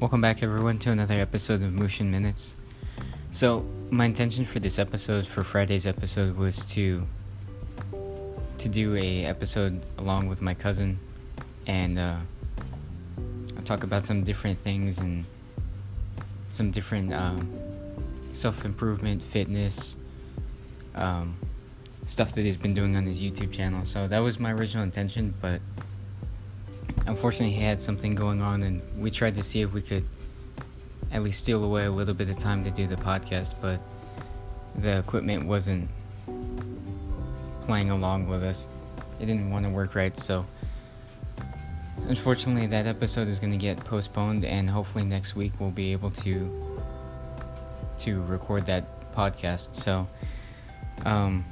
Welcome back, everyone, to another episode of Motion Minutes. So, my intention for this episode, for Friday's episode, was to to do a episode along with my cousin, and uh, talk about some different things and some different um, self improvement, fitness, um, stuff that he's been doing on his YouTube channel. So that was my original intention, but unfortunately he had something going on and we tried to see if we could at least steal away a little bit of time to do the podcast but the equipment wasn't playing along with us. It didn't want to work right so unfortunately that episode is going to get postponed and hopefully next week we'll be able to to record that podcast. So um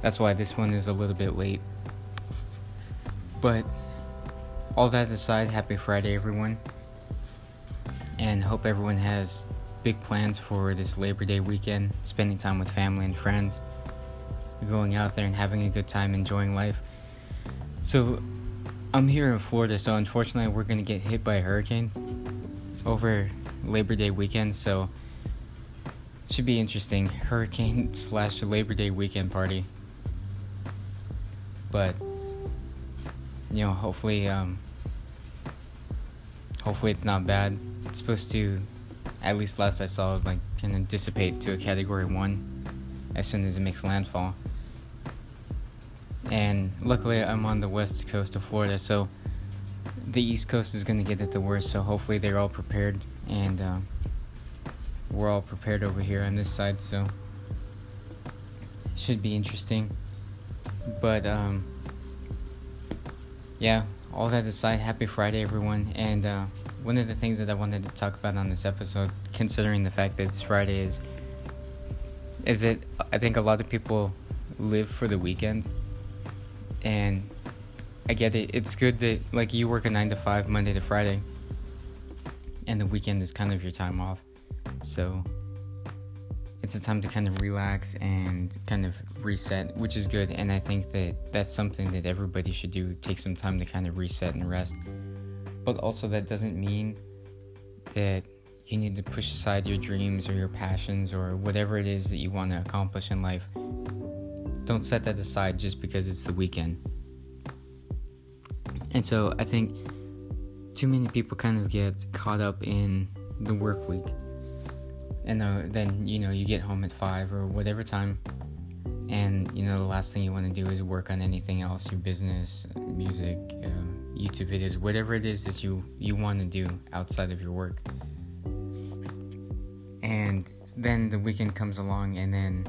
that's why this one is a little bit late. But all that aside, happy Friday, everyone. And hope everyone has big plans for this Labor Day weekend, spending time with family and friends, going out there and having a good time, enjoying life. So, I'm here in Florida, so unfortunately, we're going to get hit by a hurricane over Labor Day weekend, so should be interesting. Hurricane slash Labor Day weekend party. But you know, hopefully, um, hopefully it's not bad. It's supposed to, at least last I saw, like kind of dissipate to a Category One as soon as it makes landfall. And luckily, I'm on the west coast of Florida, so the east coast is gonna get it the worst. So hopefully, they're all prepared, and uh, we're all prepared over here on this side. So should be interesting. But um, yeah, all that aside, happy Friday, everyone. And uh, one of the things that I wanted to talk about on this episode, considering the fact that it's Friday, is is that I think a lot of people live for the weekend, and I get it. It's good that like you work a nine to five Monday to Friday, and the weekend is kind of your time off. So it's a time to kind of relax and kind of reset, which is good. And I think that that's something that everybody should do take some time to kind of reset and rest. But also, that doesn't mean that you need to push aside your dreams or your passions or whatever it is that you want to accomplish in life. Don't set that aside just because it's the weekend. And so I think too many people kind of get caught up in the work week and then you know you get home at five or whatever time. And you know the last thing you want to do is work on anything else your business music uh, youtube videos whatever it is that you you want to do outside of your work. And then the weekend comes along and then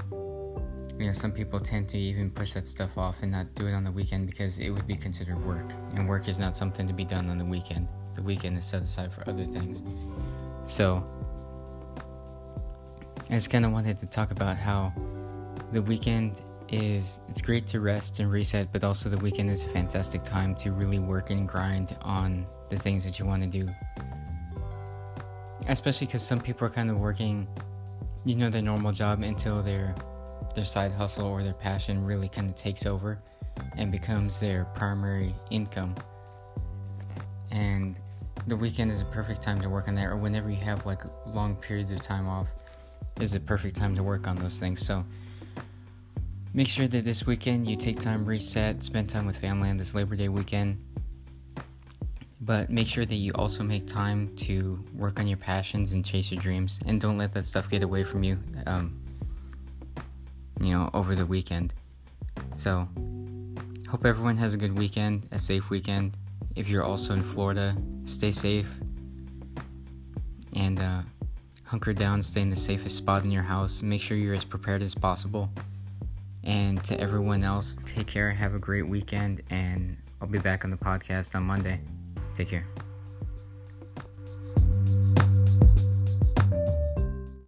you know some people tend to even push that stuff off and not do it on the weekend because it would be considered work. And work is not something to be done on the weekend. The weekend is set aside for other things. So I just kind of wanted to talk about how the weekend is it's great to rest and reset, but also the weekend is a fantastic time to really work and grind on the things that you want to do. Especially because some people are kind of working, you know, their normal job until their their side hustle or their passion really kind of takes over and becomes their primary income. And the weekend is a perfect time to work on that, or whenever you have like long periods of time off is a perfect time to work on those things. So make sure that this weekend you take time, reset, spend time with family on this Labor Day weekend. But make sure that you also make time to work on your passions and chase your dreams, and don't let that stuff get away from you. Um, you know, over the weekend. So, hope everyone has a good weekend, a safe weekend. If you're also in Florida, stay safe. And uh, hunker down, stay in the safest spot in your house, make sure you're as prepared as possible. And to everyone else, take care, have a great weekend, and I'll be back on the podcast on Monday. Take care.